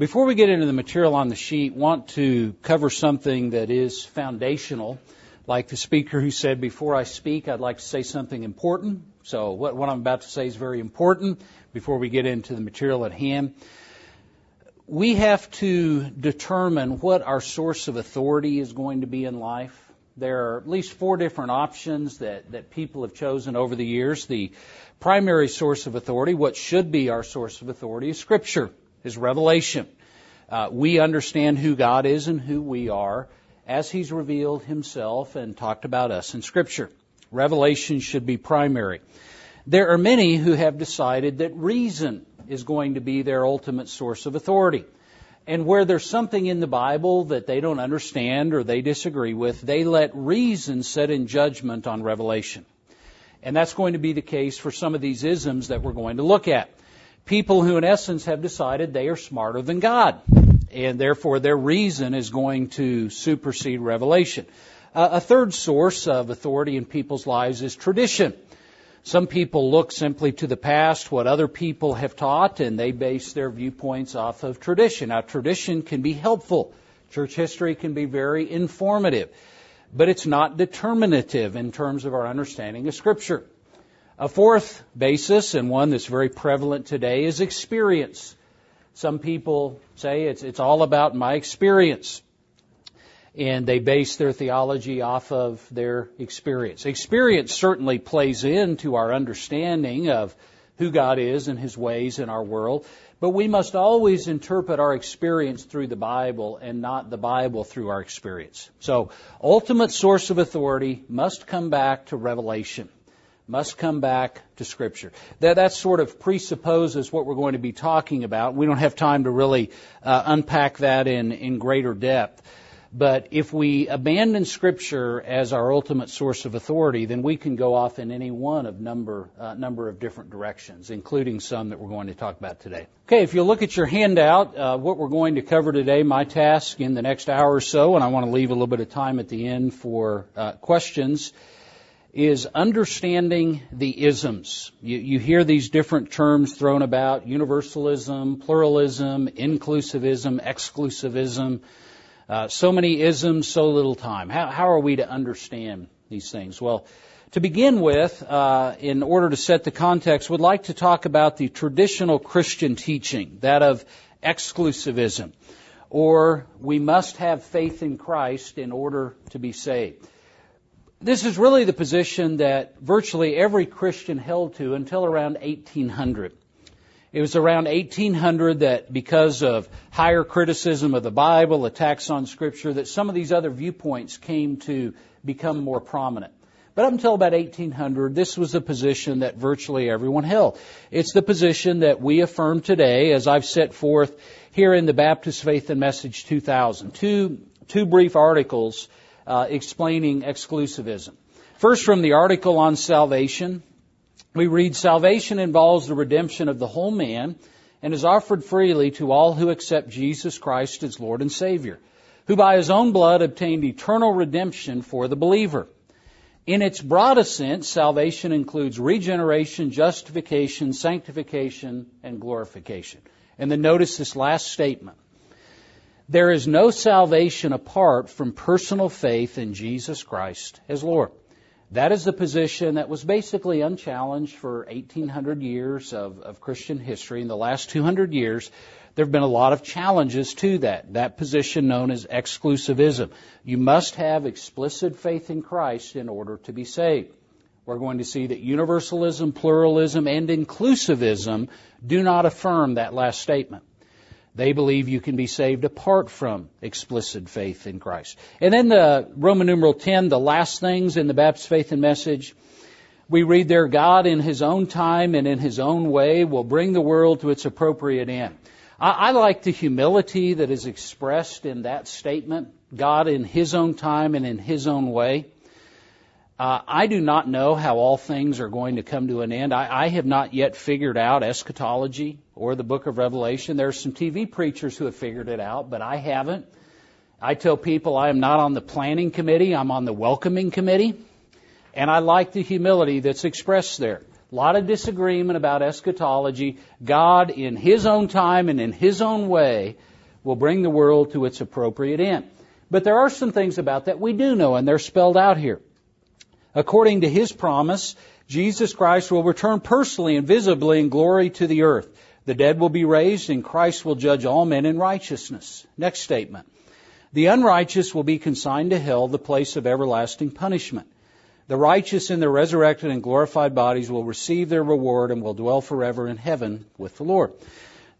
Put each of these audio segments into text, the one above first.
Before we get into the material on the sheet, want to cover something that is foundational. Like the speaker who said, before I speak, I'd like to say something important. So what, what I'm about to say is very important before we get into the material at hand. We have to determine what our source of authority is going to be in life. There are at least four different options that, that people have chosen over the years. The primary source of authority, what should be our source of authority, is Scripture is revelation. Uh, we understand who God is and who we are as He's revealed Himself and talked about us in Scripture. Revelation should be primary. There are many who have decided that reason is going to be their ultimate source of authority. And where there's something in the Bible that they don't understand or they disagree with, they let reason set in judgment on revelation. And that's going to be the case for some of these isms that we're going to look at people who, in essence, have decided they are smarter than God, and therefore their reason is going to supersede revelation. Uh, a third source of authority in people's lives is tradition. Some people look simply to the past, what other people have taught, and they base their viewpoints off of tradition. Now, tradition can be helpful. Church history can be very informative, but it's not determinative in terms of our understanding of Scripture. A fourth basis, and one that's very prevalent today, is experience. Some people say it's, it's all about my experience. And they base their theology off of their experience. Experience certainly plays into our understanding of who God is and His ways in our world. But we must always interpret our experience through the Bible and not the Bible through our experience. So, ultimate source of authority must come back to revelation must come back to Scripture. That, that sort of presupposes what we're going to be talking about. We don't have time to really uh, unpack that in, in greater depth. But if we abandon Scripture as our ultimate source of authority, then we can go off in any one of number uh, number of different directions, including some that we're going to talk about today. Okay, if you look at your handout, uh, what we're going to cover today, my task in the next hour or so, and I want to leave a little bit of time at the end for uh, questions is understanding the isms. You, you, hear these different terms thrown about universalism, pluralism, inclusivism, exclusivism. Uh, so many isms, so little time. How, how, are we to understand these things? Well, to begin with, uh, in order to set the context, we'd like to talk about the traditional Christian teaching, that of exclusivism, or we must have faith in Christ in order to be saved. This is really the position that virtually every Christian held to until around 1800. It was around 1800 that because of higher criticism of the Bible, attacks on Scripture, that some of these other viewpoints came to become more prominent. But up until about 1800, this was the position that virtually everyone held. It's the position that we affirm today, as I've set forth here in the Baptist Faith and Message 2000. Two, two brief articles uh, explaining exclusivism. First, from the article on salvation, we read Salvation involves the redemption of the whole man and is offered freely to all who accept Jesus Christ as Lord and Savior, who by his own blood obtained eternal redemption for the believer. In its broadest sense, salvation includes regeneration, justification, sanctification, and glorification. And then notice this last statement. There is no salvation apart from personal faith in Jesus Christ as Lord. That is the position that was basically unchallenged for 1800 years of, of Christian history. In the last 200 years, there have been a lot of challenges to that. That position known as exclusivism. You must have explicit faith in Christ in order to be saved. We're going to see that universalism, pluralism, and inclusivism do not affirm that last statement. They believe you can be saved apart from explicit faith in Christ. And then the Roman numeral 10, the last things in the Baptist faith and message, we read there, God in His own time and in His own way will bring the world to its appropriate end. I, I like the humility that is expressed in that statement. God in His own time and in His own way. Uh, I do not know how all things are going to come to an end. I, I have not yet figured out eschatology or the book of Revelation. There are some TV preachers who have figured it out, but I haven't. I tell people I am not on the planning committee, I'm on the welcoming committee. And I like the humility that's expressed there. A lot of disagreement about eschatology. God, in His own time and in His own way, will bring the world to its appropriate end. But there are some things about that we do know, and they're spelled out here. According to His promise, Jesus Christ will return personally and visibly in glory to the earth. The dead will be raised, and Christ will judge all men in righteousness. Next statement. The unrighteous will be consigned to hell, the place of everlasting punishment. The righteous in their resurrected and glorified bodies will receive their reward and will dwell forever in heaven with the Lord.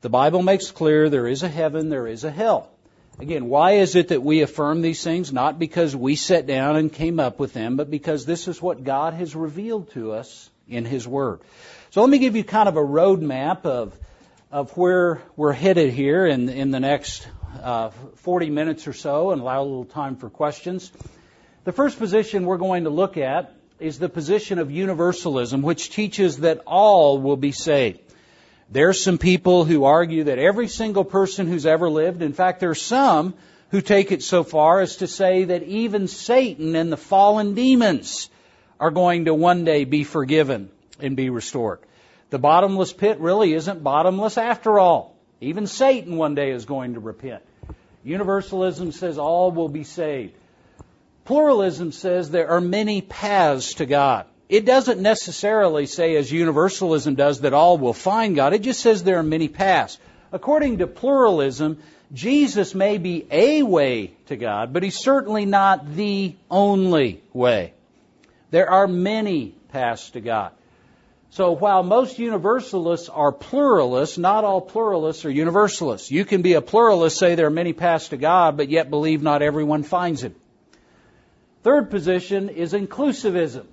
The Bible makes clear there is a heaven, there is a hell. Again, why is it that we affirm these things? Not because we sat down and came up with them, but because this is what God has revealed to us in His Word. So let me give you kind of a roadmap of, of where we're headed here in, in the next uh, 40 minutes or so and allow a little time for questions. The first position we're going to look at is the position of universalism, which teaches that all will be saved. There's some people who argue that every single person who's ever lived, in fact, there are some who take it so far as to say that even Satan and the fallen demons are going to one day be forgiven and be restored. The bottomless pit really isn't bottomless after all. Even Satan one day is going to repent. Universalism says all will be saved. Pluralism says there are many paths to God. It doesn't necessarily say, as universalism does, that all will find God. It just says there are many paths. According to pluralism, Jesus may be a way to God, but he's certainly not the only way. There are many paths to God. So while most universalists are pluralists, not all pluralists are universalists. You can be a pluralist, say there are many paths to God, but yet believe not everyone finds Him. Third position is inclusivism.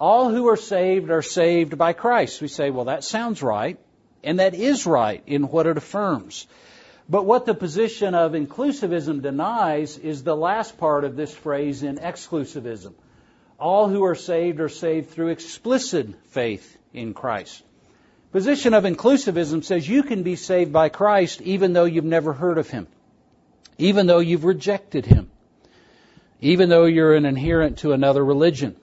All who are saved are saved by Christ. We say, well, that sounds right, and that is right in what it affirms. But what the position of inclusivism denies is the last part of this phrase in exclusivism. All who are saved are saved through explicit faith in Christ. Position of inclusivism says you can be saved by Christ even though you've never heard of him, even though you've rejected him, even though you're an adherent to another religion.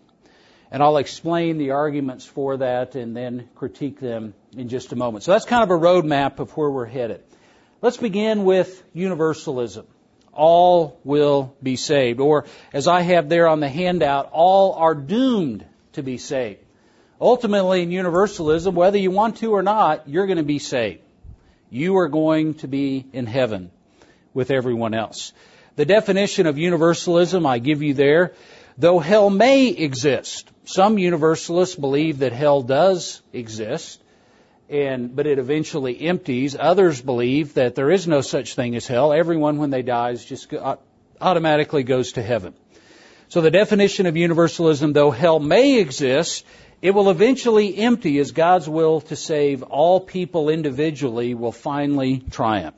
And I'll explain the arguments for that and then critique them in just a moment. So that's kind of a roadmap of where we're headed. Let's begin with universalism. All will be saved. Or, as I have there on the handout, all are doomed to be saved. Ultimately, in universalism, whether you want to or not, you're going to be saved. You are going to be in heaven with everyone else. The definition of universalism I give you there, though hell may exist, some universalists believe that hell does exist, and but it eventually empties. Others believe that there is no such thing as hell. Everyone, when they die, just automatically goes to heaven. So the definition of universalism, though hell may exist, it will eventually empty as God's will to save all people individually will finally triumph.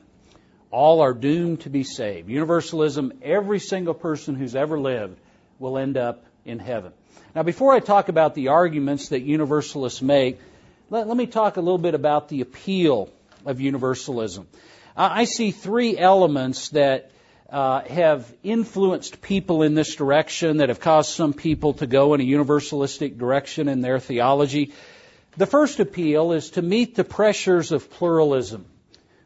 All are doomed to be saved. Universalism, every single person who's ever lived will end up in heaven. Now, before I talk about the arguments that universalists make, let, let me talk a little bit about the appeal of universalism. I see three elements that uh, have influenced people in this direction, that have caused some people to go in a universalistic direction in their theology. The first appeal is to meet the pressures of pluralism.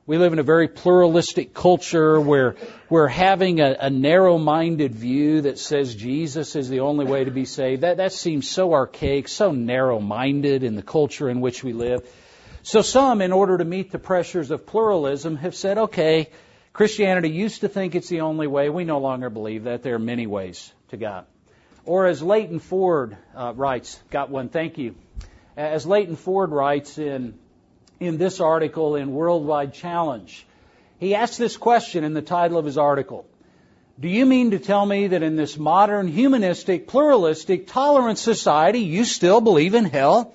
We live in a very pluralistic culture where we're having a, a narrow-minded view that says Jesus is the only way to be saved. That, that seems so archaic, so narrow-minded in the culture in which we live. So some, in order to meet the pressures of pluralism, have said, okay, Christianity used to think it's the only way. We no longer believe that. There are many ways to God. Or as Leighton Ford uh, writes, got one, thank you. As Leighton Ford writes in, in this article in Worldwide Challenge, he asked this question in the title of his article. Do you mean to tell me that in this modern, humanistic, pluralistic, tolerant society, you still believe in hell?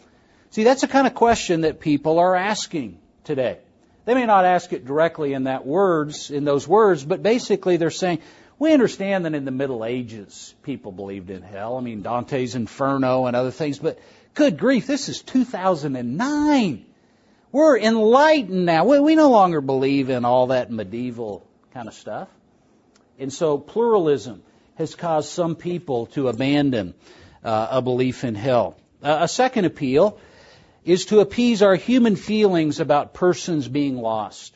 See, that's the kind of question that people are asking today. They may not ask it directly in that words, in those words, but basically they're saying, we understand that in the Middle Ages people believed in hell. I mean, Dante's Inferno and other things, but good grief, this is 2009. We're enlightened now. We, we no longer believe in all that medieval kind of stuff. And so pluralism has caused some people to abandon uh, a belief in hell. Uh, a second appeal is to appease our human feelings about persons being lost.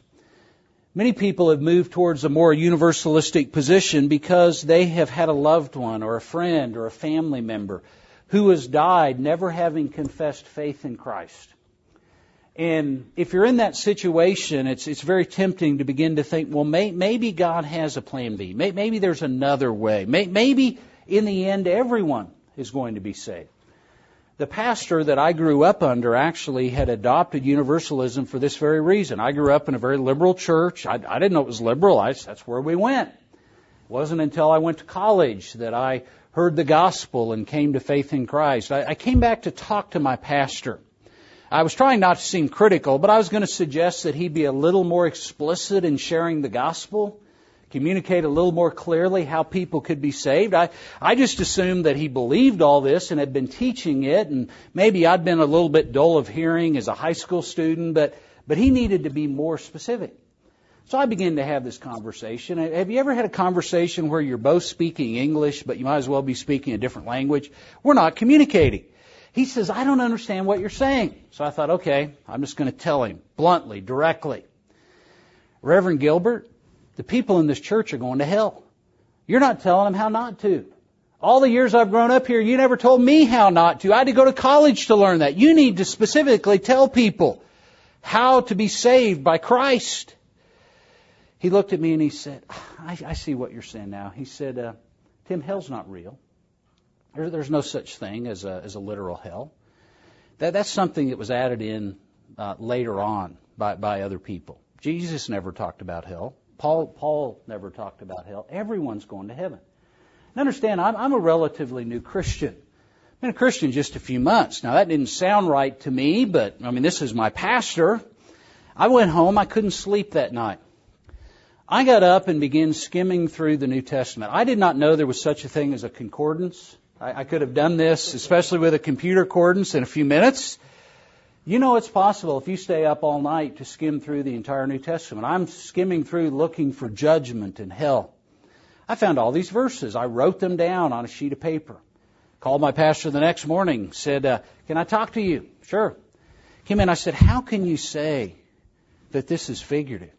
Many people have moved towards a more universalistic position because they have had a loved one or a friend or a family member who has died never having confessed faith in Christ. And if you're in that situation, it's, it's very tempting to begin to think, well, may, maybe God has a plan B. May, maybe there's another way. May, maybe in the end, everyone is going to be saved. The pastor that I grew up under actually had adopted universalism for this very reason. I grew up in a very liberal church. I, I didn't know it was liberal. I, that's where we went. It wasn't until I went to college that I heard the gospel and came to faith in Christ. I, I came back to talk to my pastor. I was trying not to seem critical, but I was going to suggest that he be a little more explicit in sharing the gospel communicate a little more clearly how people could be saved. I, I just assumed that he believed all this and had been teaching it, and maybe I'd been a little bit dull of hearing as a high school student, but, but he needed to be more specific. So I began to have this conversation. Have you ever had a conversation where you're both speaking English, but you might as well be speaking a different language? We're not communicating. He says, I don't understand what you're saying. So I thought, okay, I'm just going to tell him bluntly, directly. Reverend Gilbert, the people in this church are going to hell. You're not telling them how not to. All the years I've grown up here, you never told me how not to. I had to go to college to learn that. You need to specifically tell people how to be saved by Christ. He looked at me and he said, I, I see what you're saying now. He said, uh, Tim, hell's not real. There, there's no such thing as a, as a literal hell. That, that's something that was added in uh, later on by, by other people. Jesus never talked about hell. Paul, Paul never talked about hell. Everyone's going to heaven. And understand, I'm, I'm a relatively new Christian. I've been a Christian just a few months. Now that didn't sound right to me, but I mean, this is my pastor. I went home. I couldn't sleep that night. I got up and began skimming through the New Testament. I did not know there was such a thing as a concordance. I, I could have done this, especially with a computer concordance, in a few minutes. You know it's possible if you stay up all night to skim through the entire New Testament. I'm skimming through looking for judgment and hell. I found all these verses. I wrote them down on a sheet of paper. Called my pastor the next morning, said, uh, Can I talk to you? Sure. Came in, I said, How can you say that this is figurative?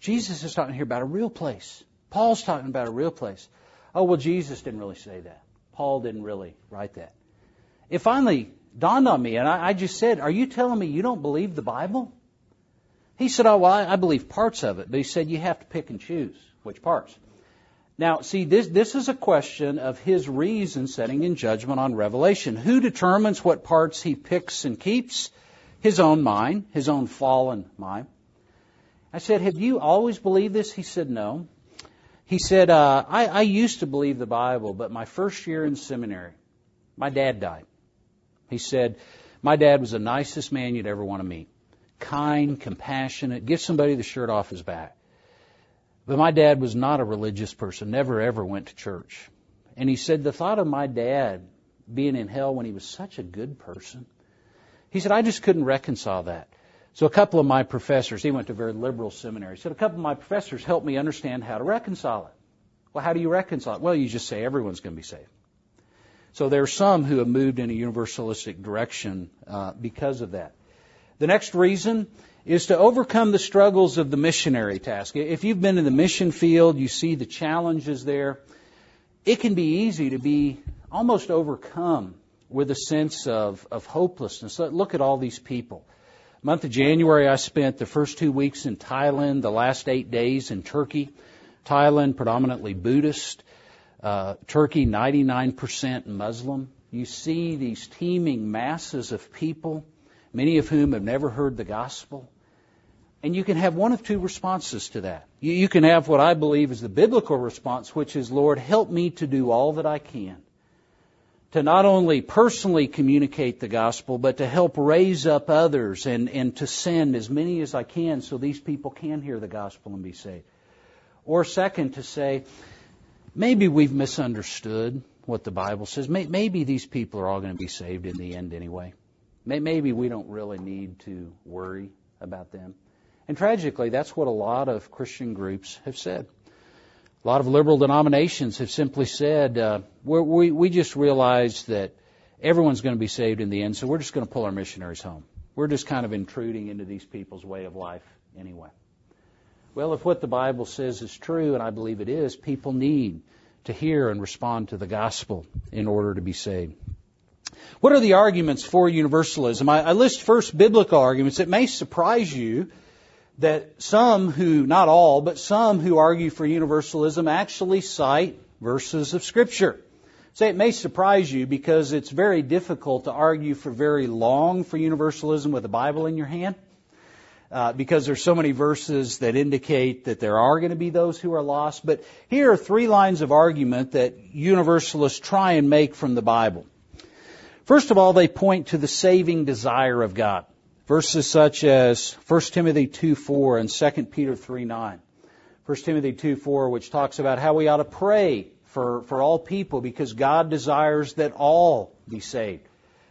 Jesus is talking here about a real place. Paul's talking about a real place. Oh, well, Jesus didn't really say that. Paul didn't really write that. It finally dawned on me, and I, I just said, Are you telling me you don't believe the Bible? He said, Oh, well, I, I believe parts of it. But he said, You have to pick and choose which parts. Now, see, this, this is a question of his reason setting in judgment on Revelation. Who determines what parts he picks and keeps? His own mind, his own fallen mind. I said, Have you always believed this? He said, No. He said, uh, I, I used to believe the Bible, but my first year in seminary, my dad died. He said, My dad was the nicest man you'd ever want to meet. Kind, compassionate, give somebody the shirt off his back. But my dad was not a religious person, never ever went to church. And he said, The thought of my dad being in hell when he was such a good person, he said, I just couldn't reconcile that. So a couple of my professors, he went to very liberal seminary, said, a couple of my professors helped me understand how to reconcile it. Well, how do you reconcile it? Well, you just say everyone's going to be saved. So there are some who have moved in a universalistic direction uh, because of that. The next reason is to overcome the struggles of the missionary task. If you've been in the mission field, you see the challenges there. It can be easy to be almost overcome with a sense of, of hopelessness. Look at all these people. Month of January, I spent the first two weeks in Thailand, the last eight days in Turkey. Thailand, predominantly Buddhist. Uh, Turkey, 99% Muslim. You see these teeming masses of people, many of whom have never heard the gospel. And you can have one of two responses to that. You, you can have what I believe is the biblical response, which is, Lord, help me to do all that I can to not only personally communicate the gospel, but to help raise up others and, and to send as many as I can so these people can hear the gospel and be saved. Or second, to say, maybe we've misunderstood what the Bible says. Maybe these people are all going to be saved in the end anyway. Maybe we don't really need to worry about them. And tragically, that's what a lot of Christian groups have said. A lot of liberal denominations have simply said, uh, we we, just realize that everyone's going to be saved in the end, so we're just going to pull our missionaries home. We're just kind of intruding into these people's way of life anyway. Well, if what the Bible says is true, and I believe it is, people need to hear and respond to the gospel in order to be saved. What are the arguments for universalism? I, I list first biblical arguments. It may surprise you that some who, not all, but some who argue for universalism actually cite verses of Scripture. Say it may surprise you because it's very difficult to argue for very long for universalism with a Bible in your hand. Uh, because there's so many verses that indicate that there are going to be those who are lost. But here are three lines of argument that universalists try and make from the Bible. First of all, they point to the saving desire of God. Verses such as 1 Timothy 2 4 and 2 Peter 3 9. 1 Timothy 2 4, which talks about how we ought to pray for, for all people because God desires that all be saved.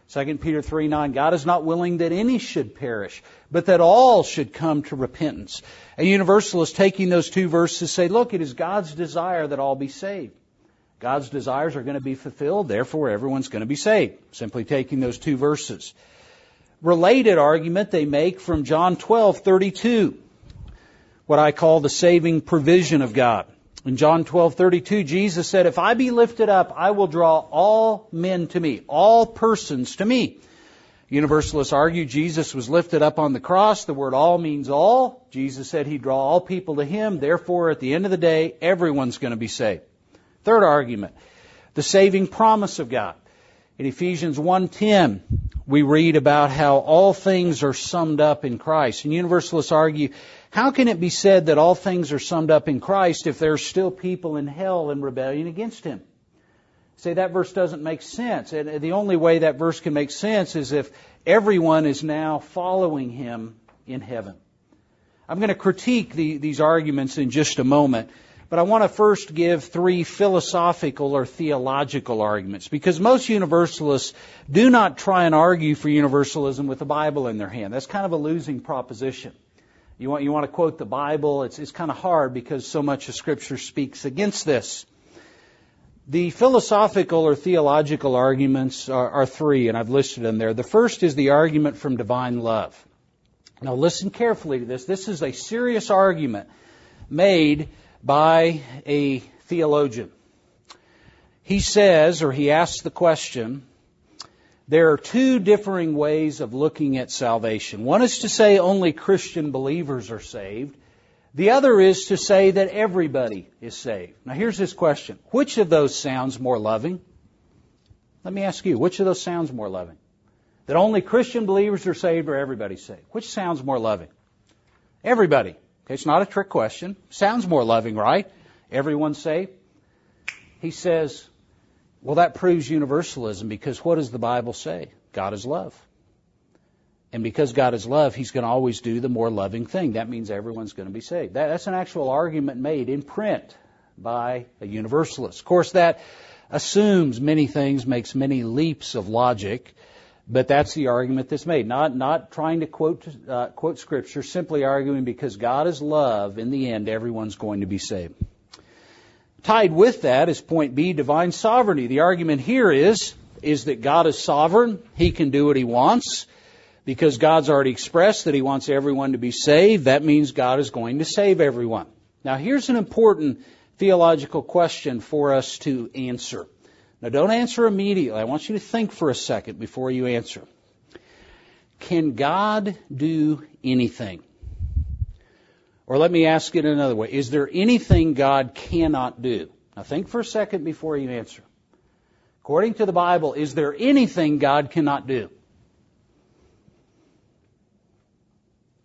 2 Peter 3 9, God is not willing that any should perish, but that all should come to repentance. A universalist taking those two verses say, look, it is God's desire that all be saved. God's desires are going to be fulfilled, therefore everyone's going to be saved. Simply taking those two verses related argument they make from John 12:32, what I call the saving provision of God. In John 12:32, Jesus said, "If I be lifted up, I will draw all men to me, all persons to me." Universalists argue Jesus was lifted up on the cross. The word all means all. Jesus said he'd draw all people to him. Therefore, at the end of the day, everyone's going to be saved. Third argument, the saving promise of God. In Ephesians 1:10, we read about how all things are summed up in Christ. And universalists argue, how can it be said that all things are summed up in Christ if there are still people in hell in rebellion against Him? Say that verse doesn't make sense. And the only way that verse can make sense is if everyone is now following Him in heaven. I'm going to critique the, these arguments in just a moment. But I want to first give three philosophical or theological arguments because most universalists do not try and argue for universalism with the Bible in their hand. That's kind of a losing proposition. You want, you want to quote the Bible, it's, it's kind of hard because so much of Scripture speaks against this. The philosophical or theological arguments are, are three, and I've listed them there. The first is the argument from divine love. Now listen carefully to this. This is a serious argument made by a theologian. He says, or he asks the question, there are two differing ways of looking at salvation. One is to say only Christian believers are saved. The other is to say that everybody is saved. Now here's this question. Which of those sounds more loving? Let me ask you, which of those sounds more loving? That only Christian believers are saved or everybody's saved? Which sounds more loving? Everybody. It's not a trick question. Sounds more loving, right? Everyone say. He says, well, that proves universalism because what does the Bible say? God is love. And because God is love, He's going to always do the more loving thing. That means everyone's going to be saved. That, that's an actual argument made in print by a universalist. Of course, that assumes many things, makes many leaps of logic, but that's the argument that's made. Not not trying to quote uh, quote scripture, simply arguing because God is love. In the end, everyone's going to be saved. Tied with that is point B, divine sovereignty. The argument here is is that God is sovereign. He can do what He wants. Because God's already expressed that He wants everyone to be saved, that means God is going to save everyone. Now, here's an important theological question for us to answer. Now, don't answer immediately. I want you to think for a second before you answer. Can God do anything? Or let me ask it another way. Is there anything God cannot do? Now, think for a second before you answer. According to the Bible, is there anything God cannot do?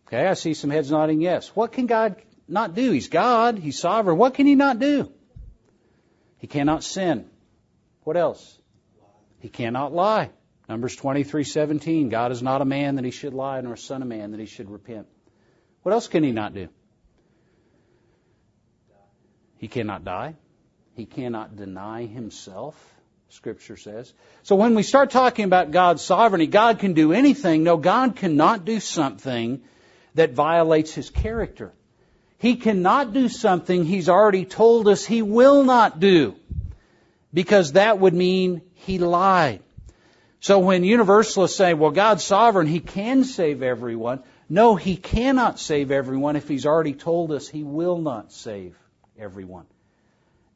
Okay, I see some heads nodding yes. What can God not do? He's God. He's sovereign. What can He not do? He cannot sin. What else? He cannot lie. Numbers 23:17. God is not a man that he should lie, nor a son of man that he should repent. What else can he not do? He cannot die. He cannot deny himself, Scripture says. So when we start talking about God's sovereignty, God can do anything. No, God cannot do something that violates his character. He cannot do something he's already told us he will not do because that would mean he lied. So when universalists say, well, God's sovereign, He can save everyone, no, He cannot save everyone if He's already told us He will not save everyone.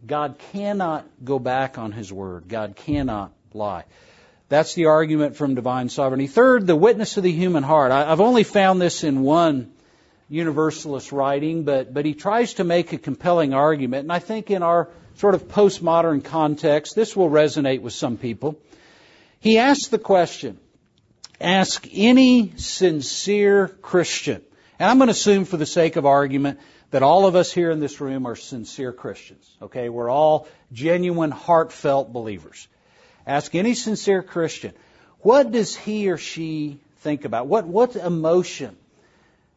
God cannot go back on His word. God cannot lie. That's the argument from divine sovereignty. Third, the witness of the human heart. I, have only found this in one universalist writing, but, but he tries to make a compelling argument, and I think in our sort of postmodern context, this will resonate with some people. He asks the question, ask any sincere Christian, and I'm going to assume for the sake of argument that all of us here in this room are sincere Christians. Okay, we're all genuine, heartfelt believers. Ask any sincere Christian, what does he or she think about? What, what emotion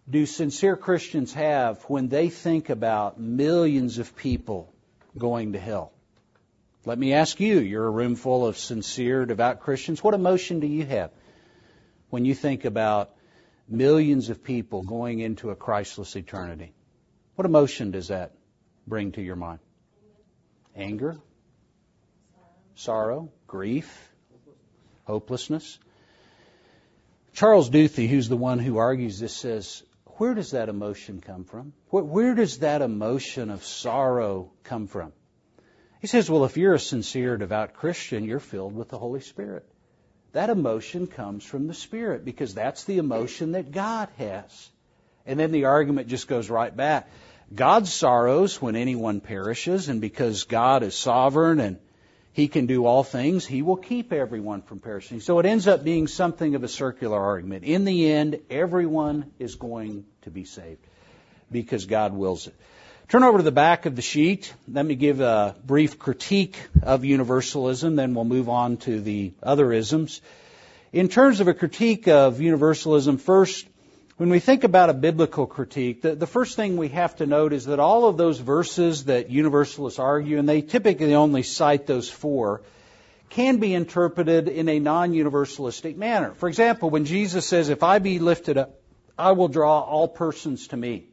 do sincere Christians have when they think about millions of people going to hell? Let me ask you, you're a room full of sincere, devout Christians. What emotion do you have when you think about millions of people going into a Christless eternity? What emotion does that bring to your mind? Anger? Sorrow? Grief? Hopelessness? Charles Duthie, who's the one who argues this, says, where does that emotion come from? Where does that emotion of sorrow come from? He says, well, if you're a sincere, devout Christian, you're filled with the Holy Spirit. That emotion comes from the Spirit because that's the emotion that God has. And then the argument just goes right back. God sorrows when anyone perishes, and because God is sovereign and He can do all things, He will keep everyone from perishing. So it ends up being something of a circular argument. In the end, everyone is going to be saved because God wills it. Turn over to the back of the sheet. Let me give a brief critique of universalism, then we'll move on to the other isms. In terms of a critique of universalism, first, when we think about a biblical critique, the, the, first thing we have to note is that all of those verses that universalists argue, and they typically only cite those four, can be interpreted in a non-universalistic manner. For example, when Jesus says, if I be lifted up, I will draw all persons to me.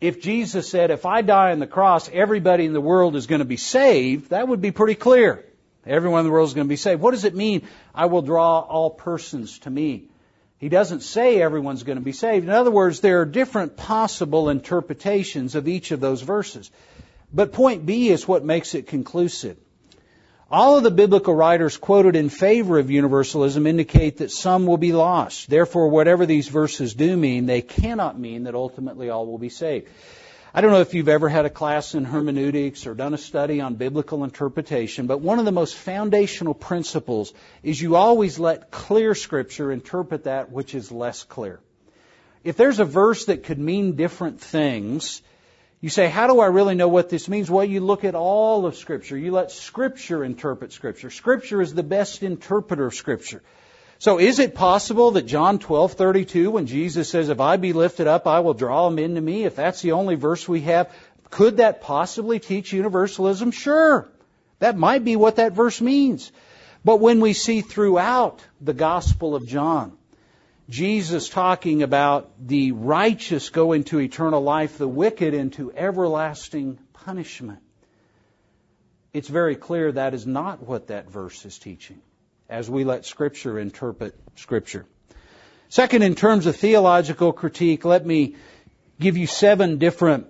If Jesus said, if I die on the cross, everybody in the world is going to be saved, that would be pretty clear. Everyone in the world is going to be saved. What does it mean? I will draw all persons to me. He doesn't say everyone's going to be saved. In other words, there are different possible interpretations of each of those verses. But point B is what makes it conclusive. All of the biblical writers quoted in favor of universalism indicate that some will be lost. Therefore, whatever these verses do mean, they cannot mean that ultimately all will be saved. I don't know if you've ever had a class in hermeneutics or done a study on biblical interpretation, but one of the most foundational principles is you always let clear scripture interpret that which is less clear. If there's a verse that could mean different things, you say, how do I really know what this means? Well, you look at all of scripture. You let scripture interpret scripture. Scripture is the best interpreter of scripture. So is it possible that John 12:32 when Jesus says if I be lifted up I will draw them into me if that's the only verse we have could that possibly teach universalism? Sure. That might be what that verse means. But when we see throughout the Gospel of John Jesus talking about the righteous go into eternal life, the wicked into everlasting punishment. It's very clear that is not what that verse is teaching as we let Scripture interpret Scripture. Second, in terms of theological critique, let me give you seven different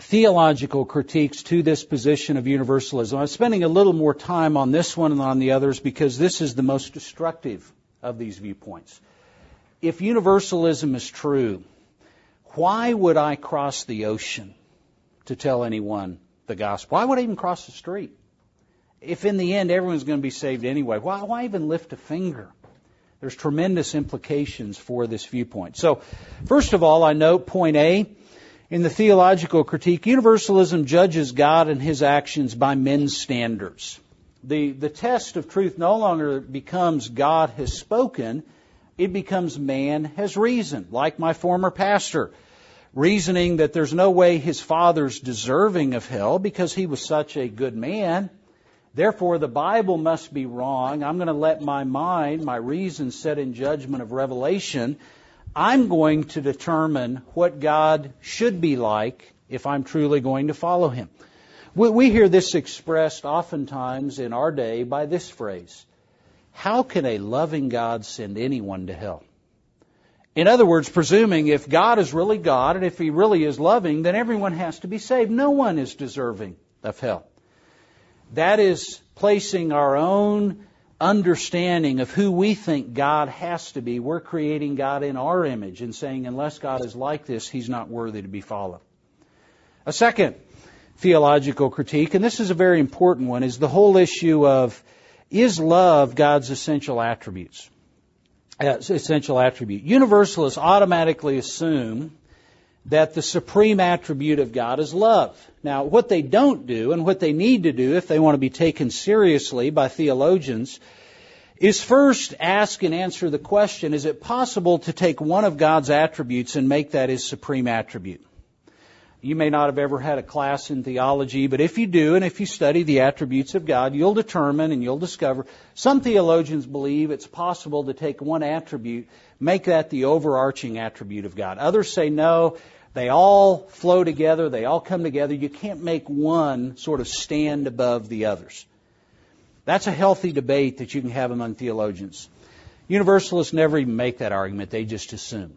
theological critiques to this position of universalism. I'm spending a little more time on this one than on the others because this is the most destructive of these viewpoints. If universalism is true, why would I cross the ocean to tell anyone the gospel? Why would I even cross the street? If in the end everyone's going to be saved anyway, why, why even lift a finger? There's tremendous implications for this viewpoint. So, first of all, I note point A. In the theological critique, universalism judges God and his actions by men's standards. The, the test of truth no longer becomes God has spoken, it becomes man has reasoned, like my former pastor, reasoning that there's no way his father's deserving of hell because he was such a good man. Therefore, the Bible must be wrong. I'm going to let my mind, my reason set in judgment of revelation. I'm going to determine what God should be like if I'm truly going to follow Him. We, hear this expressed oftentimes in our day by this phrase how can a loving God send anyone to hell? In other words, presuming if God is really God and if He really is loving, then everyone has to be saved. No one is deserving of hell. That is placing our own understanding of who we think God has to be. We're creating God in our image and saying, unless God is like this, He's not worthy to be followed. A second theological critique, and this is a very important one, is the whole issue of is love God's essential attributes? Uh, essential attribute. Universalists automatically assume that the supreme attribute of God is love. Now, what they don't do and what they need to do if they want to be taken seriously by theologians is first ask and answer the question, is it possible to take one of God's attributes and make that his supreme attribute? You may not have ever had a class in theology, but if you do, and if you study the attributes of God, you'll determine and you'll discover some theologians believe it's possible to take one attribute, make that the overarching attribute of God. Others say no, they all flow together, they all come together. You can't make one sort of stand above the others. That's a healthy debate that you can have among theologians. Universalists never even make that argument, they just assume.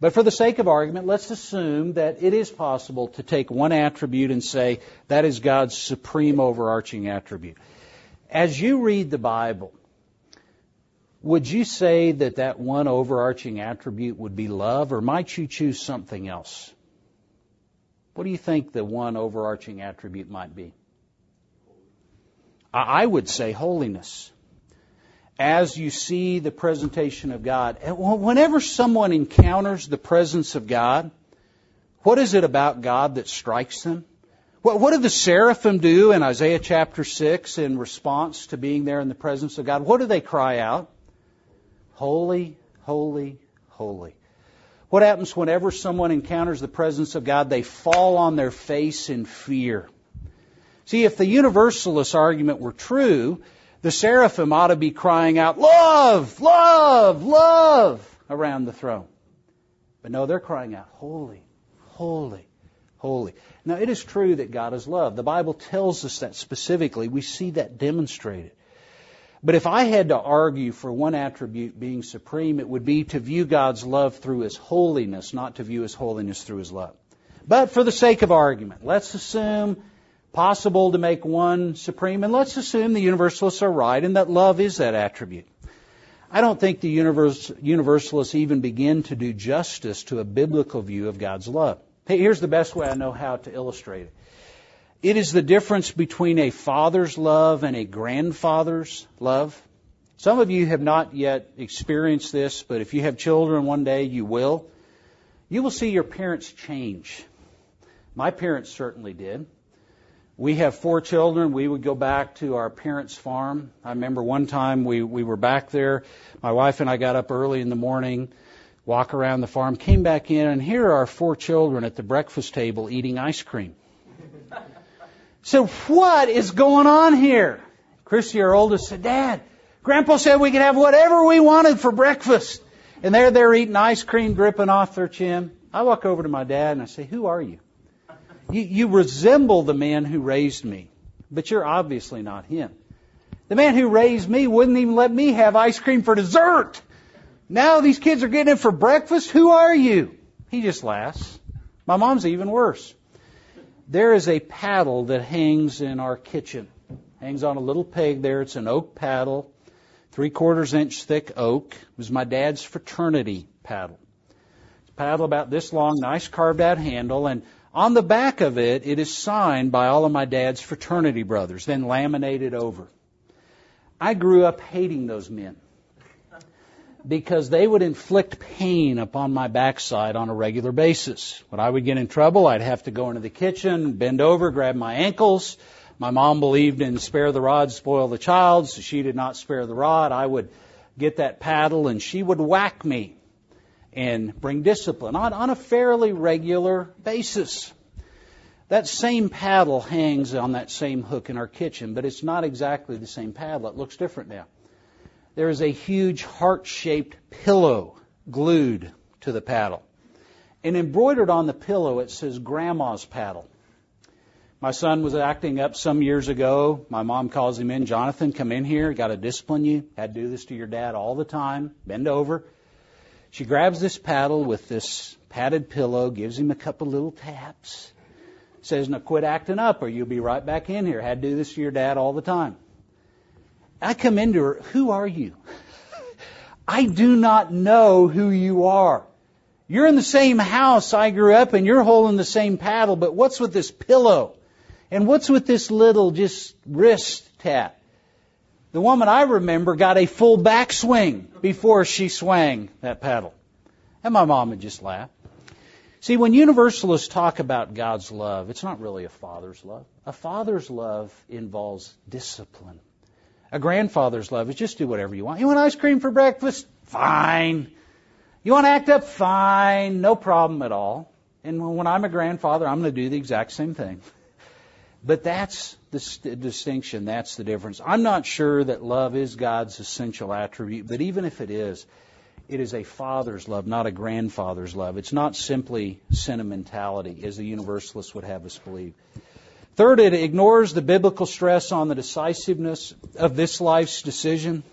But for the sake of argument, let's assume that it is possible to take one attribute and say that is God's supreme overarching attribute. As you read the Bible, would you say that that one overarching attribute would be love, or might you choose something else? What do you think the one overarching attribute might be? I would say holiness as you see the presentation of God. Whenever someone encounters the presence of God, what is it about God that strikes them? What, what did the seraphim do in Isaiah chapter 6 in response to being there in the presence of God? What do they cry out? Holy, holy, holy. What happens whenever someone encounters the presence of God? They fall on their face in fear. See, if the universalist argument were true, the seraphim ought to be crying out, Love, love, love around the throne. But no, they're crying out, Holy, holy, holy. Now, it is true that God is love. The Bible tells us that specifically. We see that demonstrated. But if I had to argue for one attribute being supreme, it would be to view God's love through His holiness, not to view His holiness through His love. But for the sake of argument, let's assume possible to make one supreme, and let's assume the universalists are right and that love is that attribute. I don't think the universe, universalists even begin to do justice to a biblical view of God's love. Hey, here's the best way I know how to illustrate it. It is the difference between a father's love and a grandfather's love. Some of you have not yet experienced this, but if you have children one day, you will. You will see your parents change. My parents certainly did. We have four children. We would go back to our parents' farm. I remember one time we, we were back there. My wife and I got up early in the morning, walk around the farm, came back in, and here are our four children at the breakfast table eating ice cream. So what is going on here? Christy, our oldest, said, Dad, Grandpa said we could have whatever we wanted for breakfast. And there they're eating ice cream dripping off their chin. I walk over to my dad and I say, Who are you? You, you resemble the man who raised me, but you're obviously not him. The man who raised me wouldn't even let me have ice cream for dessert. Now these kids are getting it for breakfast. Who are you? He just laughs. My mom's even worse. There is a paddle that hangs in our kitchen. Hangs on a little peg there. It's an oak paddle, three quarters inch thick oak. It was my dad's fraternity paddle. It's a paddle about this long, nice carved out handle, and on the back of it, it is signed by all of my dad's fraternity brothers, then laminated over. I grew up hating those men because they would inflict pain upon my backside on a regular basis. When I would get in trouble, I'd have to go into the kitchen, bend over, grab my ankles. My mom believed in spare the rod, spoil the child, so she did not spare the rod. I would get that paddle and she would whack me and bring discipline on, on a fairly regular basis. That same paddle hangs on that same hook in our kitchen, but it's not exactly the same paddle. It looks different now. There is a huge heart shaped pillow glued to the paddle. And embroidered on the pillow, it says Grandma's paddle. My son was acting up some years ago. My mom calls him in. Jonathan, come in here. Got to discipline you. Had to do this to your dad all the time. Bend over. She grabs this paddle with this padded pillow, gives him a couple little taps, says, Now quit acting up or you'll be right back in here. Had to do this to your dad all the time. I come into her, Who are you? I do not know who you are. You're in the same house I grew up in. You're holding the same paddle, but what's with this pillow? And what's with this little just wrist tap? The woman I remember got a full backswing before she swung that paddle. And my mom would just laugh. See, when universalists talk about God's love, it's not really a father's love. A father's love involves discipline. A grandfather's love is just do whatever you want. You want ice cream for breakfast? Fine. You want to act up? Fine. No problem at all. And when I'm a grandfather, I'm going to do the exact same thing. But that's the distinction. That's the difference. I'm not sure that love is God's essential attribute, but even if it is, it is a father's love, not a grandfather's love. It's not simply sentimentality, as the universalists would have us believe. Third, it ignores the biblical stress on the decisiveness of this life's decision.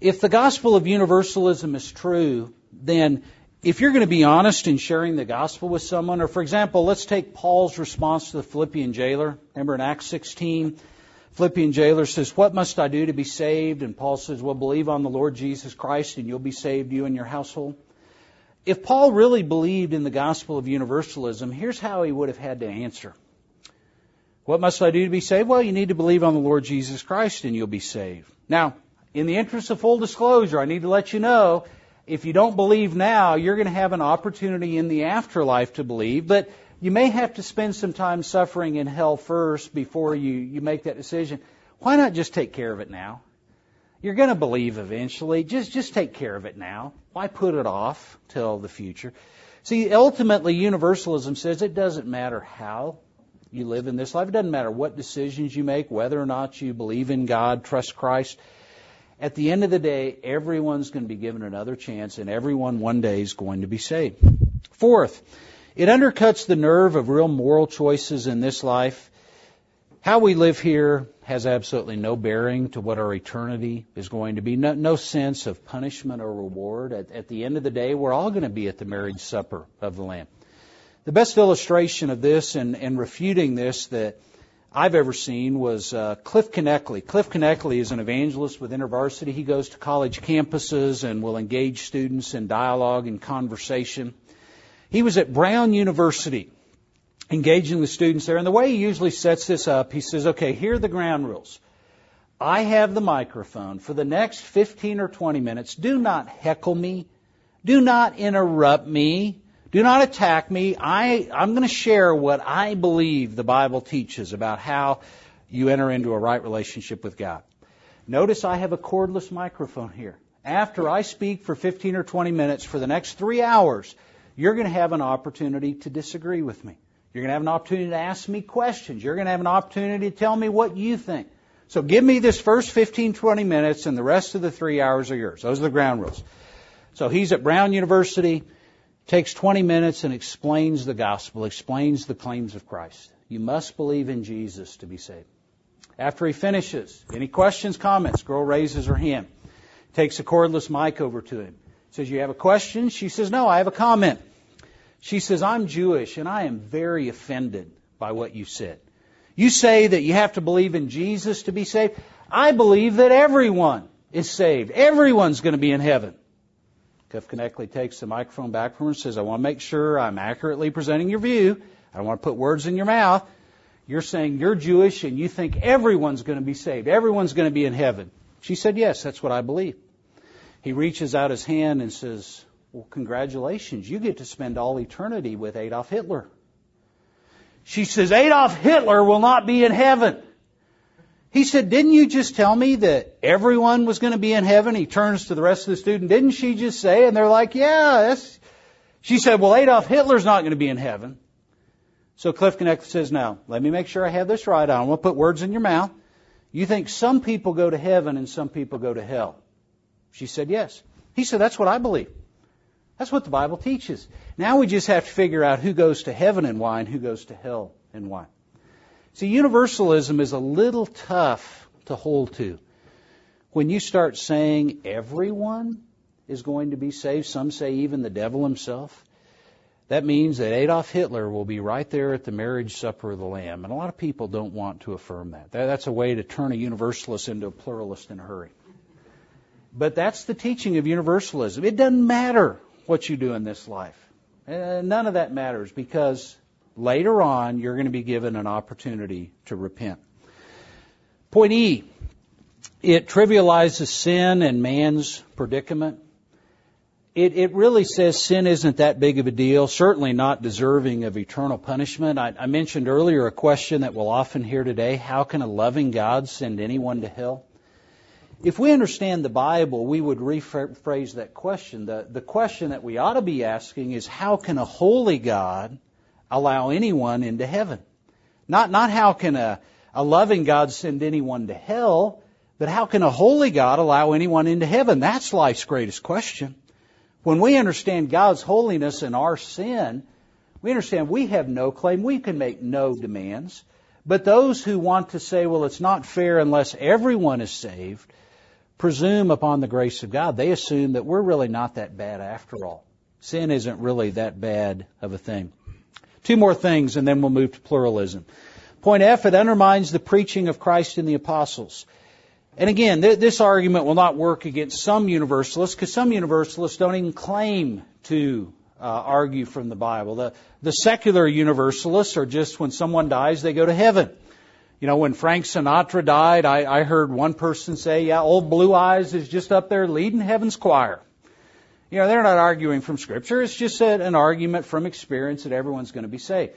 If the gospel of universalism is true, then if you're going to be honest in sharing the gospel with someone, or for example, let's take Paul's response to the Philippian jailer. Remember in Acts 16, Philippian jailer says, What must I do to be saved? And Paul says, Well, believe on the Lord Jesus Christ and you'll be saved, you and your household. If Paul really believed in the gospel of universalism, here's how he would have had to answer. What must I do to be saved? Well, you need to believe on the Lord Jesus Christ and you'll be saved. Now, in the interest of full disclosure, I need to let you know if you don't believe now, you're going to have an opportunity in the afterlife to believe, but you may have to spend some time suffering in hell first before you, you make that decision. Why not just take care of it now? You're going to believe eventually. Just, just take care of it now. Why put it off till the future? See, ultimately, universalism says it doesn't matter how you live in this life. It doesn't matter what decisions you make, whether or not you believe in God, trust Christ. At the end of the day, everyone's going to be given another chance, and everyone one day is going to be saved. Fourth, it undercuts the nerve of real moral choices in this life. How we live here has absolutely no bearing to what our eternity is going to be. No, no sense of punishment or reward. At, at the end of the day, we're all going to be at the marriage supper of the Lamb. The best illustration of this and, and refuting this that I've ever seen was uh, Cliff Knechtle. Cliff Knechtle is an evangelist with InterVarsity. He goes to college campuses and will engage students in dialogue and conversation. He was at Brown University engaging the students there. And the way he usually sets this up, he says, okay, here are the ground rules. I have the microphone. For the next 15 or 20 minutes, do not heckle me. Do not interrupt me. Do not attack me. I, I'm going to share what I believe the Bible teaches about how you enter into a right relationship with God. Notice I have a cordless microphone here. After I speak for 15 or 20 minutes for the next three hours, you're going to have an opportunity to disagree with me. You're going to have an opportunity to ask me questions. You're going to have an opportunity to tell me what you think. So give me this first 15, 20 minutes, and the rest of the three hours are yours. Those are the ground rules. So he's at Brown University takes 20 minutes and explains the gospel, explains the claims of Christ. You must believe in Jesus to be saved. After he finishes, any questions, comments? Girl raises her hand, takes a cordless mic over to him. Says, You have a question? She says, No, I have a comment. She says, I'm Jewish and I am very offended by what you said. You say that you have to believe in Jesus to be saved. I believe that everyone is saved. Everyone's going to be in heaven. Cliff Knechtle takes the microphone back from her and says, I want to make sure I'm accurately presenting your view. I don't want to put words in your mouth. You're saying you're Jewish and you think everyone's going to be saved. Everyone's going to be in heaven. She said, Yes, that's what I believe. He reaches out his hand and says, Well, congratulations. You get to spend all eternity with Adolf Hitler. She says, Adolf Hitler will not be in heaven. He said, Didn't you just tell me that everyone was going to be in heaven? He turns to the rest of the student. Didn't she just say? And they're like, Yeah, that's. She said, Well, Adolf Hitler's not going to be in heaven. So Cliff Knechtle says, Now, let me make sure I have this right. I don't want to put words in your mouth. You think some people go to heaven and some people go to hell? She said, Yes. He said, That's what I believe. That's what the Bible teaches. Now we just have to figure out who goes to heaven and why and who goes to hell and why. See, universalism is a little tough to hold to. When you start saying everyone is going to be saved, some say even the devil himself, that means that Adolf Hitler will be right there at the marriage supper of the Lamb. And a lot of people don't want to affirm that. That's a way to turn a universalist into a pluralist in a hurry. But that's the teaching of universalism. It doesn't matter what you do in this life. Uh, none of that matters because later on you're going to be given an opportunity to repent. Point E, it trivializes sin and man's predicament it, it really says sin isn't that big of a deal, certainly not deserving of eternal punishment. I, I mentioned earlier a question that we'll often hear today how can a loving God send anyone to hell? If we understand the Bible, we would rephrase that question. The, the question that we ought to be asking is how can a holy God allow anyone into heaven? Not, not how can a, a loving God send anyone to hell, but how can a holy God allow anyone into heaven? That's life's greatest question. When we understand God's holiness and our sin, we understand we have no claim. We can make no demands. But those who want to say, well, it's not fair unless everyone is saved, presume upon the grace of God. They assume that we're really not that bad after all. Sin isn't really that bad of a thing. Two more things and then we'll move to pluralism. Point F, it undermines the preaching of Christ and the apostles. And again, th- this argument will not work against some universalists because some universalists don't even claim to uh, argue from the Bible. The, the secular universalists are just when someone dies, they go to heaven. You know, when Frank Sinatra died, I, I heard one person say, yeah, old Blue Eyes is just up there leading heaven's choir. You know, they're not arguing from Scripture. It's just an argument from experience that everyone's going to be saved.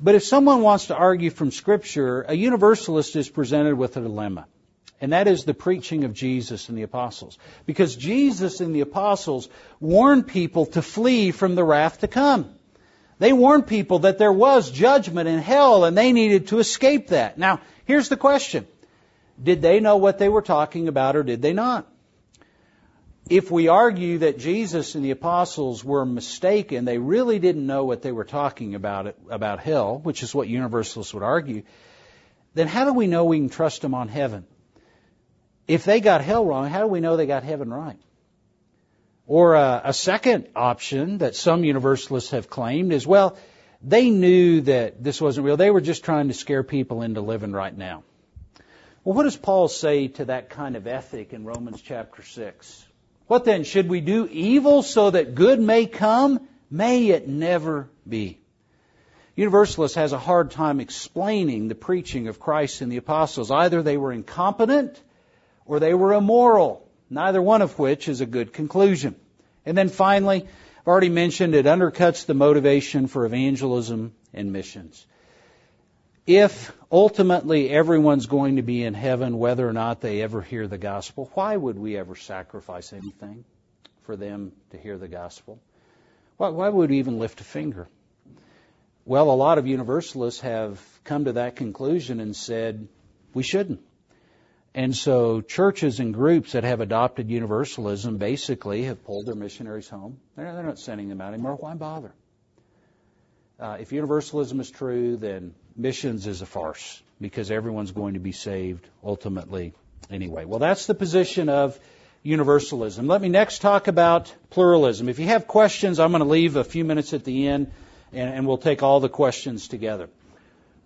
But if someone wants to argue from Scripture, a universalist is presented with a dilemma. And that is the preaching of Jesus and the apostles. Because Jesus and the apostles warned people to flee from the wrath to come. They warned people that there was judgment in hell and they needed to escape that. Now, here's the question. Did they know what they were talking about or did they not? If we argue that Jesus and the apostles were mistaken, they really didn't know what they were talking about about hell, which is what universalists would argue, then how do we know we can trust them on heaven? if they got hell wrong, how do we know they got heaven right? Or uh, a second option that some universalists have claimed is, well, they knew that this wasn't real. They were just trying to scare people into living right now. Well, what does Paul say to that kind of ethic in Romans chapter 6? What then? Should we do evil so that good may come? May it never be. Universalist has a hard time explaining the preaching of Christ and the apostles. Either they were incompetent or they were immoral, neither one of which is a good conclusion. And then finally, I've already mentioned it undercuts the motivation for evangelism and missions. If ultimately everyone's going to be in heaven, whether or not they ever hear the gospel, why would we ever sacrifice anything for them to hear the gospel? Why, why would we even lift a finger? Well, a lot of universalists have come to that conclusion and said we shouldn't. And so churches and groups that have adopted universalism basically have pulled their missionaries home. They're, not sending them out anymore. Why bother? Uh, if universalism is true, then missions is a farce because everyone's going to be saved ultimately anyway. Well, that's the position of universalism. Let me next talk about pluralism. If you have questions, I'm going to leave a few minutes at the end and, and we'll take all the questions together.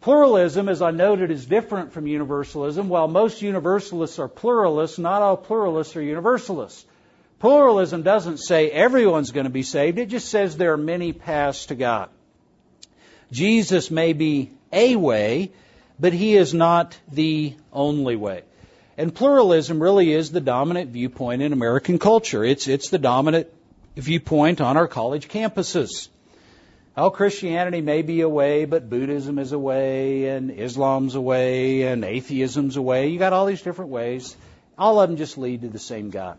Pluralism, as I noted, is different from universalism. While most universalists are pluralists, not all pluralists are universalists. Pluralism doesn't say everyone's going to be saved, it just says there are many paths to God. Jesus may be a way, but he is not the only way. And pluralism really is the dominant viewpoint in American culture. It's, it's the dominant viewpoint on our college campuses. Oh, Christianity may be a way, but Buddhism is a way, and Islam's a way, and atheism's a way. You got all these different ways. All of them just lead to the same God.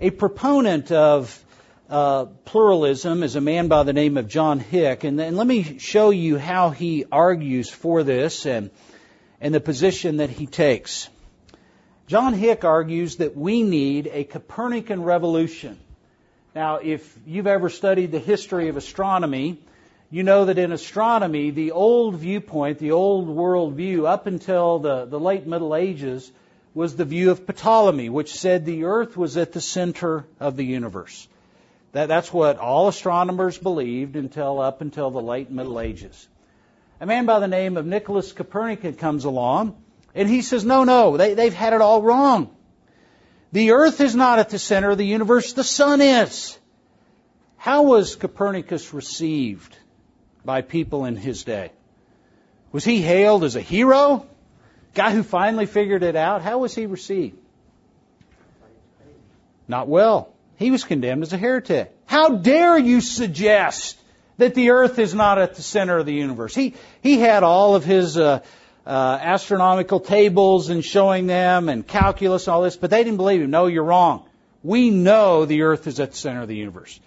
A proponent of uh, pluralism is a man by the name of John Hick, and, and let me show you how he argues for this and and the position that he takes. John Hick argues that we need a Copernican revolution. Now, if you've ever studied the history of astronomy, you know that in astronomy, the old viewpoint, the old world view, up until the, the late Middle Ages, was the view of Ptolemy, which said the Earth was at the center of the universe. That, that's what all astronomers believed until up until the late Middle Ages. A man by the name of Nicholas Copernicus comes along, and he says, no, no, they, they've had it all wrong. The Earth is not at the center of the universe, the Sun is. How was Copernicus received? by people in his day. Was he hailed as a hero? Guy who finally figured it out? How was he received? Not well. He was condemned as a heretic. How dare you suggest that the earth is not at the center of the universe? He, he had all of his uh, uh, astronomical tables and showing them and calculus and all this, but they didn't believe him. No, you're wrong. We know the earth is at the center of the universe.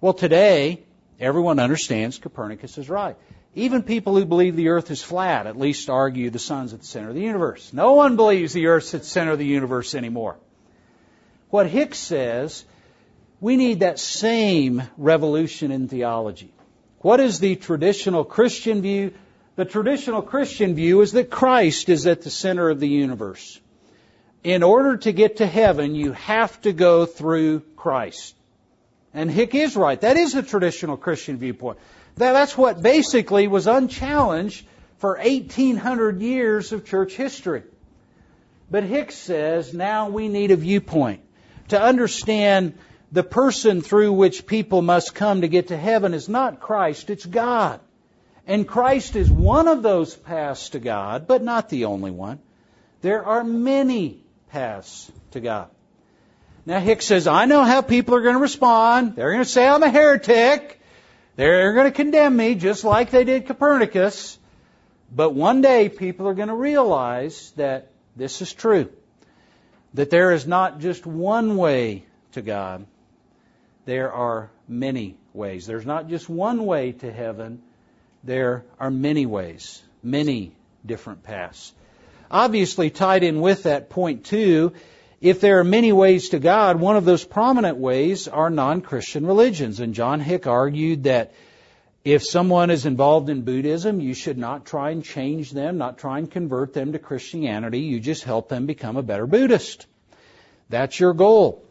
Well, today, Everyone understands Copernicus is right. Even people who believe the earth is flat at least argue the sun's at the center of the universe. No one believes the earth's at the center of the universe anymore. What Hicks says, we need that same revolution in theology. What is the traditional Christian view? The traditional Christian view is that Christ is at the center of the universe. In order to get to heaven, you have to go through Christ. And Hick is right. That is the traditional Christian viewpoint. That's what basically was unchallenged for 1800 years of church history. But Hicks says now we need a viewpoint to understand the person through which people must come to get to heaven is not Christ, it's God. And Christ is one of those paths to God, but not the only one. There are many paths to God. Now Hicks says, I know how people are going to respond. They're going to say I'm a heretic. They're going to condemn me just like they did Copernicus. But one day people are going to realize that this is true. That there is not just one way to God. There are many ways. There's not just one way to heaven. There are many ways. Many different paths. Obviously tied in with that point too if there are many ways to God, one of those prominent ways are non-Christian religions. And John Hick argued that if someone is involved in Buddhism, you should not try and change them, not try and convert them to Christianity. You just help them become a better Buddhist. That's your goal.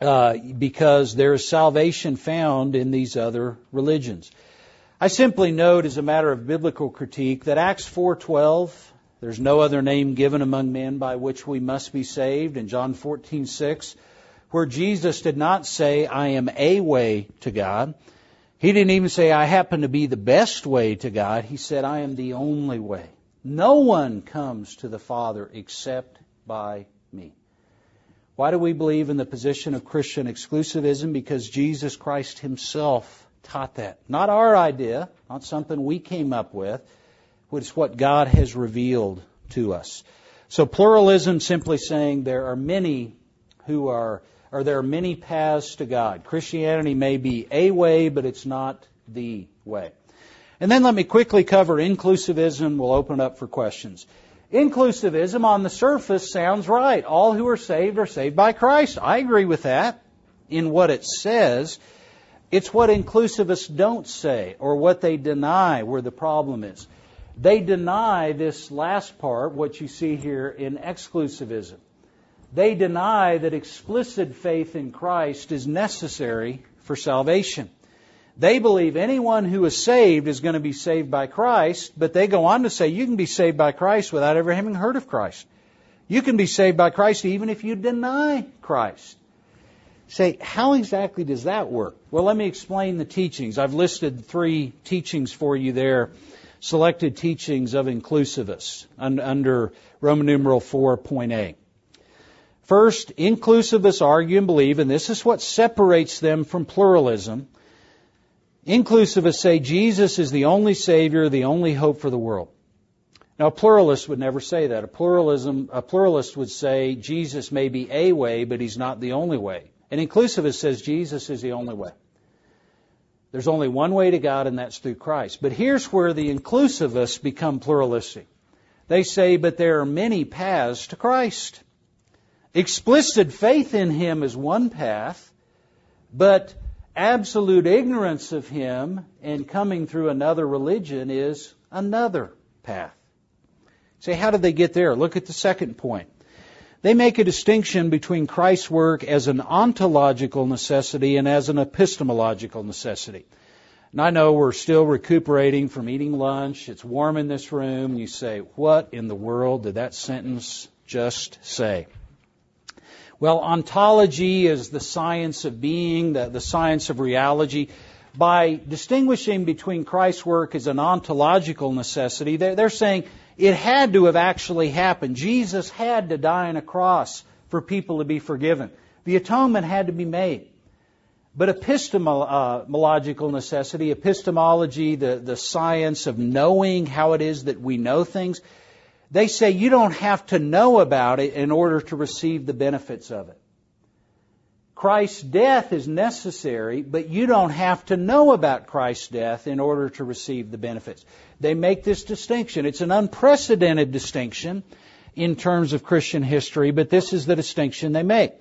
Uh, because there is salvation found in these other religions. I simply note as a matter of biblical critique that Acts 4:12 there's no other name given among men by which we must be saved. In John 14:6, where Jesus did not say, "I am a way to God," he didn't even say, "I happen to be the best way to God." He said, "I am the only way. No one comes to the Father except by me." Why do we believe in the position of Christian exclusivism? Because Jesus Christ Himself taught that. Not our idea, not something we came up with it's what God has revealed to us. So pluralism simply saying there are many who are, or there are many paths to God. Christianity may be a way, but it's not the way. And then let me quickly cover inclusivism. We'll open up for questions. Inclusivism on the surface sounds right. All who are saved are saved by Christ. I agree with that in what it says. It's what inclusivists don't say or what they deny where the problem is. They deny this last part, what you see here in exclusivism. They deny that explicit faith in Christ is necessary for salvation. They believe anyone who is saved is going to be saved by Christ, but they go on to say you can be saved by Christ without ever having heard of Christ. You can be saved by Christ even if you deny Christ. Say, how exactly does that work? Well, let me explain the teachings. I've listed three teachings for you there selected teachings of inclusivists under Roman numeral 4.a. First, inclusivists argue and believe, and this is what separates them from pluralism. Inclusivists say Jesus is the only Savior, the only hope for the world. Now, a pluralist would never say that. A pluralism, a pluralist would say Jesus may be a way, but he's not the only way. An inclusivist says Jesus is the only way. There's only one way to God, and that's through Christ. But here's where the inclusivists become pluralistic. They say, but there are many paths to Christ. Explicit faith in Him is one path, but Absolute ignorance of Him and coming through another religion is another path. Say, how did they get there? Look at the second point. They make a distinction between Christ's work as an ontological necessity and as an epistemological necessity. And I know we're still recuperating from eating lunch. It's warm in this room. You say, what in the world did that sentence just say? Well, ontology is the science of being, the, the science of reality. By distinguishing between Christ's work as an ontological necessity, they're, they're saying it had to have actually happened. Jesus had to die on a cross for people to be forgiven. The atonement had to be made. But epistemological uh, necessity, epistemology, the, the science of knowing how it is that we know things, they say you don't have to know about it in order to receive the benefits of it. Christ's death is necessary, but you don't have to know about Christ's death in order to receive the benefits. They make this distinction. It's an unprecedented distinction in terms of Christian history, but this is the distinction they make.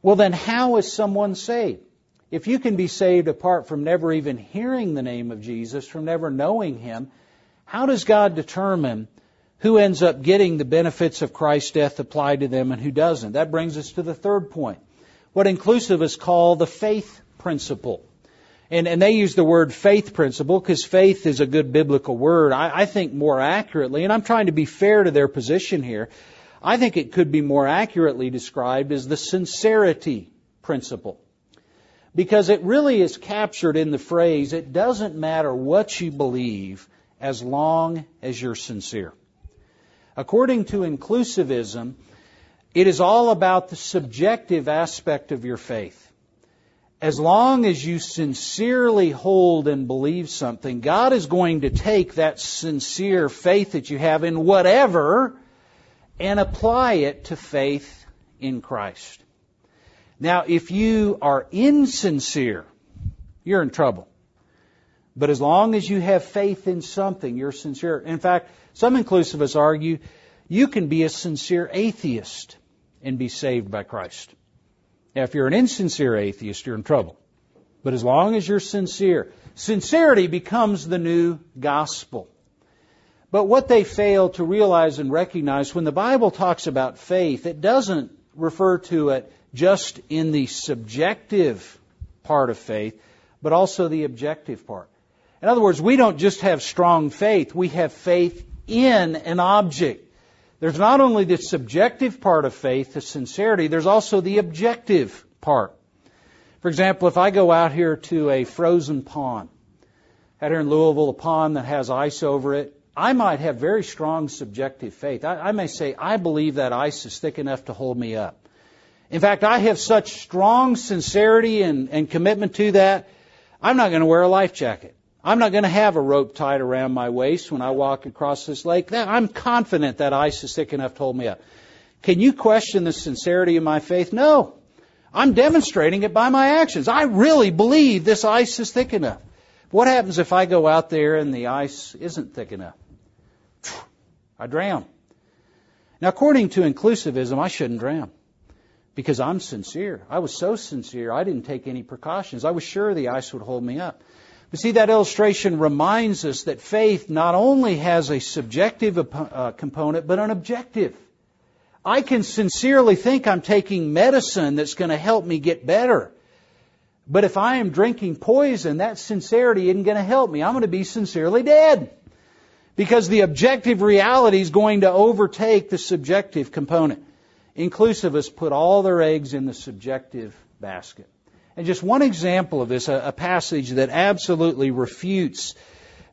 Well, then how is someone saved? If you can be saved apart from never even hearing the name of Jesus, from never knowing Him, how does God determine who ends up getting the benefits of Christ's death applied to them and who doesn't? That brings us to the third point. What inclusivists call the faith principle. And, and they use the word faith principle because faith is a good biblical word. I, I think more accurately, and I'm trying to be fair to their position here, I think it could be more accurately described as the sincerity principle because it really is captured in the phrase, it doesn't matter what you believe as long as you're sincere. According to inclusivism, it is all about the subjective aspect of your faith. As long as you sincerely hold and believe something, God is going to take that sincere faith that you have in whatever and apply it to faith in Christ. Now, if you are insincere, you're in trouble. But as long as you have faith in something, you're sincere. In fact, some inclusivists argue you can be a sincere atheist and be saved by Christ. Now, if you're an insincere atheist, you're in trouble. But as long as you're sincere, sincerity becomes the new gospel. But what they fail to realize and recognize when the Bible talks about faith, it doesn't refer to it just in the subjective part of faith, but also the objective part. In other words, we don't just have strong faith, we have faith in an object. There's not only the subjective part of faith, the sincerity, there's also the objective part. For example, if I go out here to a frozen pond, out here in Louisville, a pond that has ice over it, I might have very strong subjective faith. I, I may say, I believe that ice is thick enough to hold me up. In fact, I have such strong sincerity and, and commitment to that, I'm not going to wear a life jacket. I'm not going to have a rope tied around my waist when I walk across this lake. I'm confident that ice is thick enough to hold me up. Can you question the sincerity of my faith? No. I'm demonstrating it by my actions. I really believe this ice is thick enough. What happens if I go out there and the ice isn't thick enough? I drown. Now, according to inclusivism, I shouldn't drown because I'm sincere. I was so sincere, I didn't take any precautions. I was sure the ice would hold me up. But see, that illustration reminds us that faith not only has a subjective uh, component, but an objective. I can sincerely think I'm taking medicine that's going to help me get better. But if I am drinking poison, that sincerity isn't going to help me. I'm going to be sincerely dead. Because the objective reality is going to overtake the subjective component. Inclusivists put all their eggs in the subjective basket. And just one example of this, a, a passage that absolutely refutes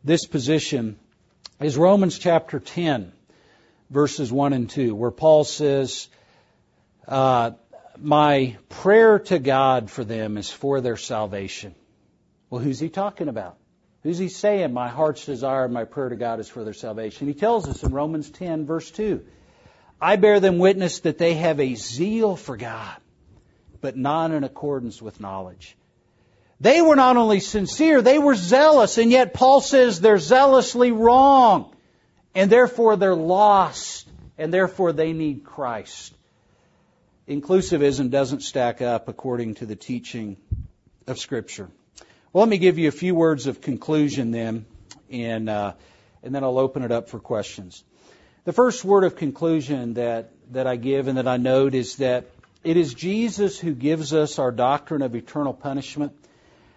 this position, is Romans chapter 10, verses 1 and 2, where Paul says, uh, My prayer to God for them is for their salvation. Well, who's he talking about? Who's he saying, My heart's desire, my prayer to God is for their salvation? He tells us in Romans 10, verse 2. I bear them witness that they have a zeal for God, but not in accordance with knowledge. They were not only sincere, they were zealous, and yet Paul says they're zealously wrong, and therefore they're lost, and therefore they need Christ. Inclusivism doesn't stack up according to the teaching of Scripture. Well, let me give you a few words of conclusion then, and, uh, and then I'll open it up for questions. The first word of conclusion that, that I give and that I note is that it is Jesus who gives us our doctrine of eternal punishment.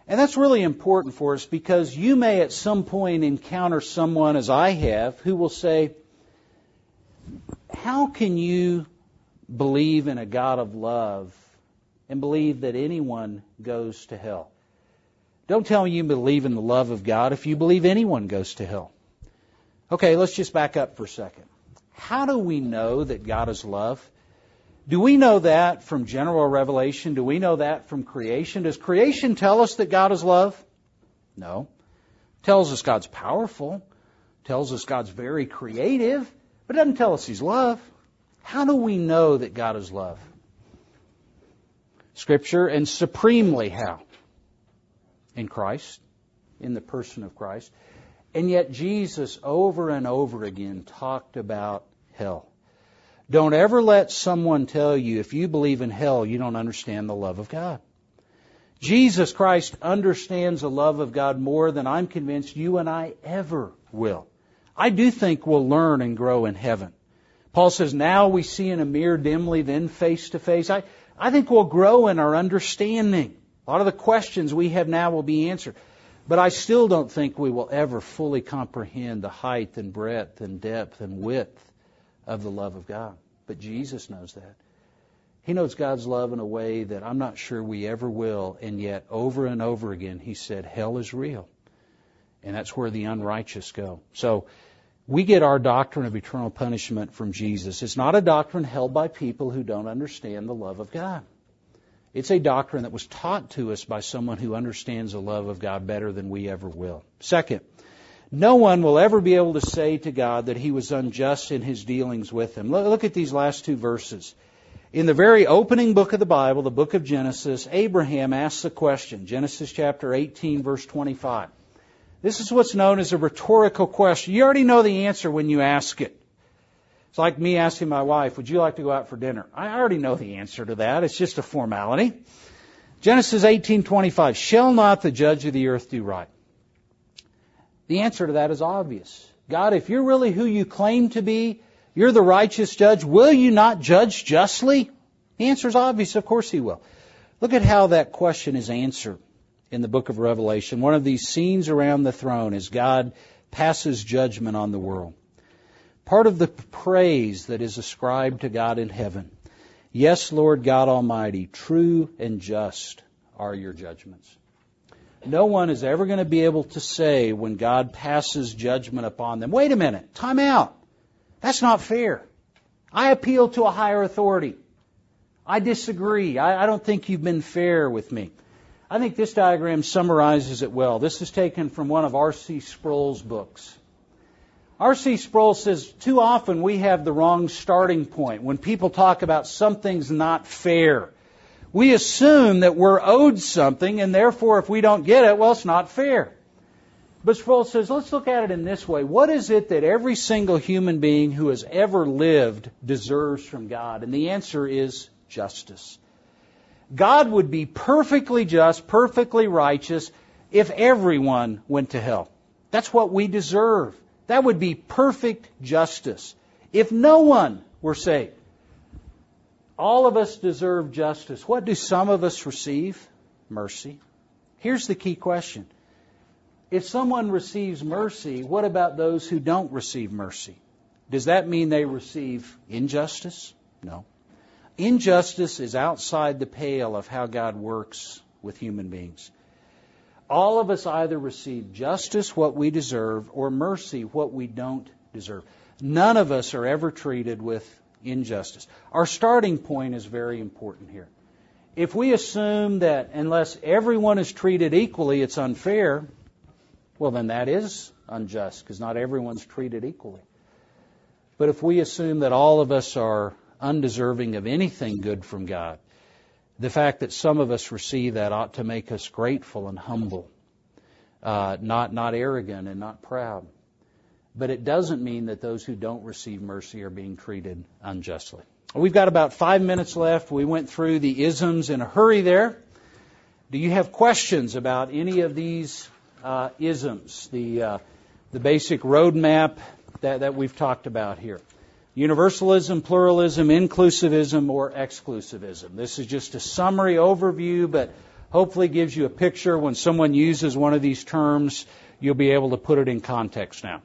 And that's really important for us because you may at some point encounter someone, as I have, who will say, How can you believe in a God of love and believe that anyone goes to hell? Don't tell me you believe in the love of God if you believe anyone goes to hell. Okay, let's just back up for a second. How do we know that God is love? Do we know that from general revelation? Do we know that from creation? Does creation tell us that God is love? No. Tells us God's powerful. Tells us God's very creative, but doesn't tell us He's love. How do we know that God is love? Scripture, and supremely how? In Christ, in the person of Christ. And yet Jesus over and over again talked about hell. Don't ever let someone tell you if you believe in hell, you don't understand the love of God. Jesus Christ understands the love of God more than I'm convinced you and I ever will. I do think we'll learn and grow in heaven. Paul says, now we see in a mirror dimly, then face to face. I, I think we'll grow in our understanding. A lot of the questions we have now will be answered. But I still don't think we will ever fully comprehend the height and breadth and depth and width of the love of God. But Jesus knows that. He knows God's love in a way that I'm not sure we ever will, and yet over and over again he said, Hell is real. And that's where the unrighteous go. So we get our doctrine of eternal punishment from Jesus. It's not a doctrine held by people who don't understand the love of God. It's a doctrine that was taught to us by someone who understands the love of God better than we ever will. Second, no one will ever be able to say to God that he was unjust in his dealings with him. Look at these last two verses. In the very opening book of the Bible, the book of Genesis, Abraham asks a question. Genesis chapter 18, verse 25. This is what's known as a rhetorical question. You already know the answer when you ask it. It's like me asking my wife, Would you like to go out for dinner? I already know the answer to that. It's just a formality. Genesis 18:25 Shall not the judge of the earth do right? The answer to that is obvious. God, if you're really who you claim to be, you're the righteous judge, will you not judge justly? The answer is obvious. Of course he will. Look at how that question is answered in the book of Revelation. One of these scenes around the throne as God passes judgment on the world. Part of the praise that is ascribed to God in heaven. Yes, Lord God Almighty, true and just are your judgments. No one is ever going to be able to say when God passes judgment upon them, wait a minute, time out. That's not fair. I appeal to a higher authority. I disagree. I, I don't think you've been fair with me. I think this diagram summarizes it well. This is taken from one of R.C. Sproul's books. R.C. Sproul says too often we have the wrong starting point when people talk about something's not fair we assume that we're owed something, and therefore, if we don't get it, well, it's not fair. But Sproul says, let's look at it in this way. What is it that every single human being who has ever lived deserves from God? And the answer is justice. God would be perfectly just, perfectly righteous if everyone went to hell. That's what we deserve. That would be perfect justice. If no one were saved, all of us deserve justice. What do some of us receive? Mercy. Here's the key question. If someone receives mercy, what about those who don't receive mercy? Does that mean they receive injustice? No. Injustice is outside the pale of how God works with human beings. All of us either receive justice, what we deserve, or mercy, what we don't deserve. None of us are ever treated with injustice. Our starting point is very important here. If we assume that unless everyone is treated equally, it's unfair, well, then that is unjust because not everyone's treated equally. But if we assume that all of us are undeserving of anything good from God, the fact that some of us receive that ought to make us grateful and humble, uh, not not arrogant and not proud. But it doesn't mean that those who don't receive mercy are being treated unjustly. We've got about five minutes left. We went through the isms in a hurry there. Do you have questions about any of these uh, isms, the, uh, the basic roadmap that, that we've talked about here? Universalism, pluralism, inclusivism, or exclusivism. This is just a summary overview, but hopefully gives you a picture. When someone uses one of these terms, you'll be able to put it in context now.